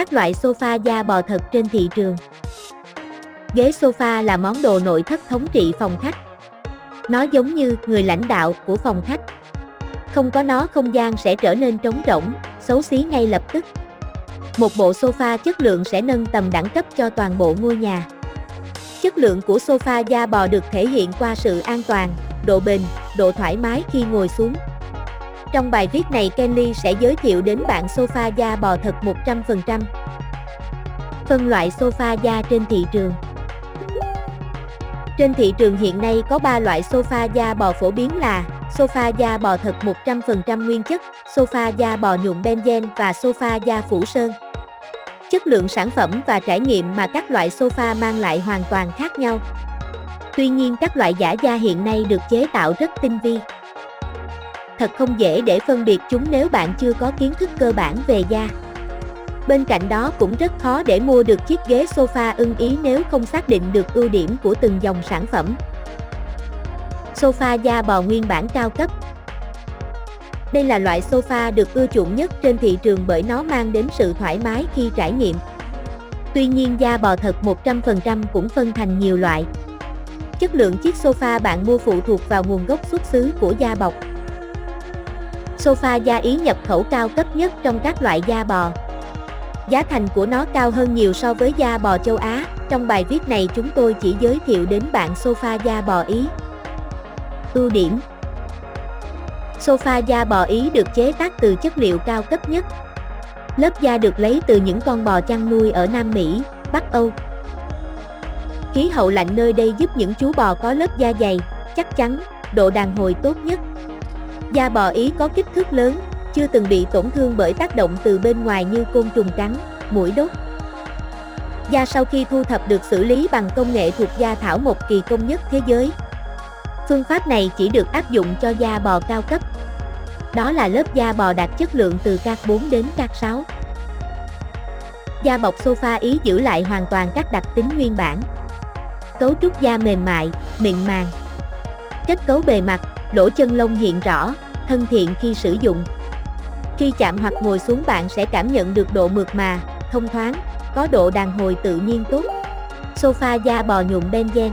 Các loại sofa da bò thật trên thị trường. Ghế sofa là món đồ nội thất thống trị phòng khách. Nó giống như người lãnh đạo của phòng khách. Không có nó không gian sẽ trở nên trống rỗng, xấu xí ngay lập tức. Một bộ sofa chất lượng sẽ nâng tầm đẳng cấp cho toàn bộ ngôi nhà. Chất lượng của sofa da bò được thể hiện qua sự an toàn, độ bền, độ thoải mái khi ngồi xuống. Trong bài viết này Kenly sẽ giới thiệu đến bạn sofa da bò thật 100%. Phân loại sofa da trên thị trường Trên thị trường hiện nay có 3 loại sofa da bò phổ biến là sofa da bò thật 100% nguyên chất, sofa da bò nhuộm benzen và sofa da phủ sơn. Chất lượng sản phẩm và trải nghiệm mà các loại sofa mang lại hoàn toàn khác nhau. Tuy nhiên các loại giả da hiện nay được chế tạo rất tinh vi. Thật không dễ để phân biệt chúng nếu bạn chưa có kiến thức cơ bản về da. Bên cạnh đó cũng rất khó để mua được chiếc ghế sofa ưng ý nếu không xác định được ưu điểm của từng dòng sản phẩm. Sofa da bò nguyên bản cao cấp Đây là loại sofa được ưa chuộng nhất trên thị trường bởi nó mang đến sự thoải mái khi trải nghiệm. Tuy nhiên da bò thật 100% cũng phân thành nhiều loại. Chất lượng chiếc sofa bạn mua phụ thuộc vào nguồn gốc xuất xứ của da bọc. Sofa da Ý nhập khẩu cao cấp nhất trong các loại da bò. Giá thành của nó cao hơn nhiều so với da bò châu Á. Trong bài viết này chúng tôi chỉ giới thiệu đến bạn sofa da bò Ý. Ưu điểm Sofa da bò Ý được chế tác từ chất liệu cao cấp nhất. Lớp da được lấy từ những con bò chăn nuôi ở Nam Mỹ, Bắc Âu. Khí hậu lạnh nơi đây giúp những chú bò có lớp da dày, chắc chắn, độ đàn hồi tốt nhất. Da bò Ý có kích thước lớn, chưa từng bị tổn thương bởi tác động từ bên ngoài như côn trùng cắn, mũi đốt. Da sau khi thu thập được xử lý bằng công nghệ thuộc da thảo một kỳ công nhất thế giới. Phương pháp này chỉ được áp dụng cho da bò cao cấp. Đó là lớp da bò đạt chất lượng từ các 4 đến các 6. Da bọc sofa Ý giữ lại hoàn toàn các đặc tính nguyên bản. Cấu trúc da mềm mại, mịn màng. Kết cấu bề mặt, lỗ chân lông hiện rõ, thân thiện khi sử dụng. Khi chạm hoặc ngồi xuống bạn sẽ cảm nhận được độ mượt mà, thông thoáng, có độ đàn hồi tự nhiên tốt. Sofa da bò nhuộm benzen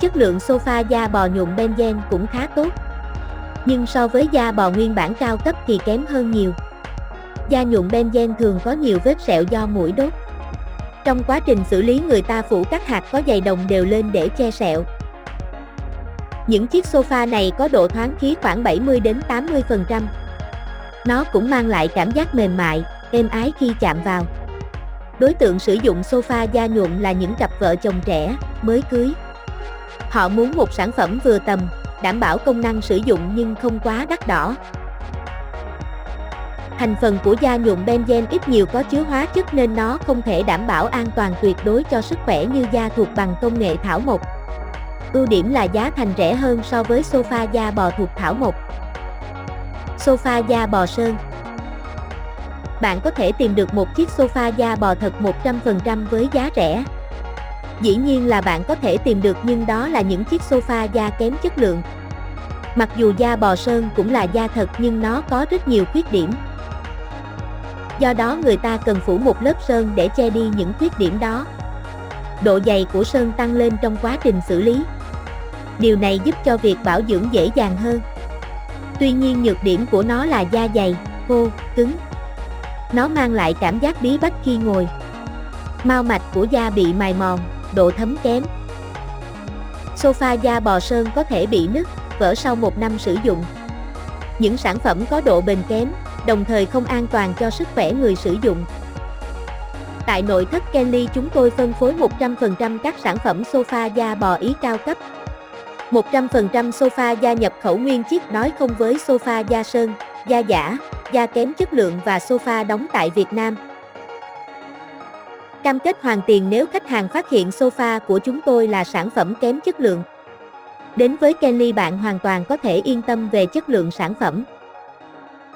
Chất lượng sofa da bò nhuộm benzen cũng khá tốt. Nhưng so với da bò nguyên bản cao cấp thì kém hơn nhiều. Da nhuộm benzen thường có nhiều vết sẹo do mũi đốt. Trong quá trình xử lý người ta phủ các hạt có dày đồng đều lên để che sẹo. Những chiếc sofa này có độ thoáng khí khoảng 70 đến 80%. Nó cũng mang lại cảm giác mềm mại, êm ái khi chạm vào. Đối tượng sử dụng sofa da nhuộm là những cặp vợ chồng trẻ, mới cưới. Họ muốn một sản phẩm vừa tầm, đảm bảo công năng sử dụng nhưng không quá đắt đỏ. Thành phần của da nhuộm benzen ít nhiều có chứa hóa chất nên nó không thể đảm bảo an toàn tuyệt đối cho sức khỏe như da thuộc bằng công nghệ thảo mộc. Ưu điểm là giá thành rẻ hơn so với sofa da bò thuộc thảo mộc. Sofa da bò sơn Bạn có thể tìm được một chiếc sofa da bò thật 100% với giá rẻ. Dĩ nhiên là bạn có thể tìm được nhưng đó là những chiếc sofa da kém chất lượng. Mặc dù da bò sơn cũng là da thật nhưng nó có rất nhiều khuyết điểm. Do đó người ta cần phủ một lớp sơn để che đi những khuyết điểm đó. Độ dày của sơn tăng lên trong quá trình xử lý. Điều này giúp cho việc bảo dưỡng dễ dàng hơn. Tuy nhiên nhược điểm của nó là da dày, khô, cứng. Nó mang lại cảm giác bí bách khi ngồi. Mao mạch của da bị mài mòn, độ thấm kém. Sofa da bò sơn có thể bị nứt, vỡ sau một năm sử dụng. Những sản phẩm có độ bền kém, đồng thời không an toàn cho sức khỏe người sử dụng. Tại nội thất Kenly chúng tôi phân phối 100% các sản phẩm sofa da bò Ý cao cấp. 100% sofa da nhập khẩu nguyên chiếc nói không với sofa da sơn, da giả, da kém chất lượng và sofa đóng tại Việt Nam. Cam kết hoàn tiền nếu khách hàng phát hiện sofa của chúng tôi là sản phẩm kém chất lượng. Đến với Kenly bạn hoàn toàn có thể yên tâm về chất lượng sản phẩm.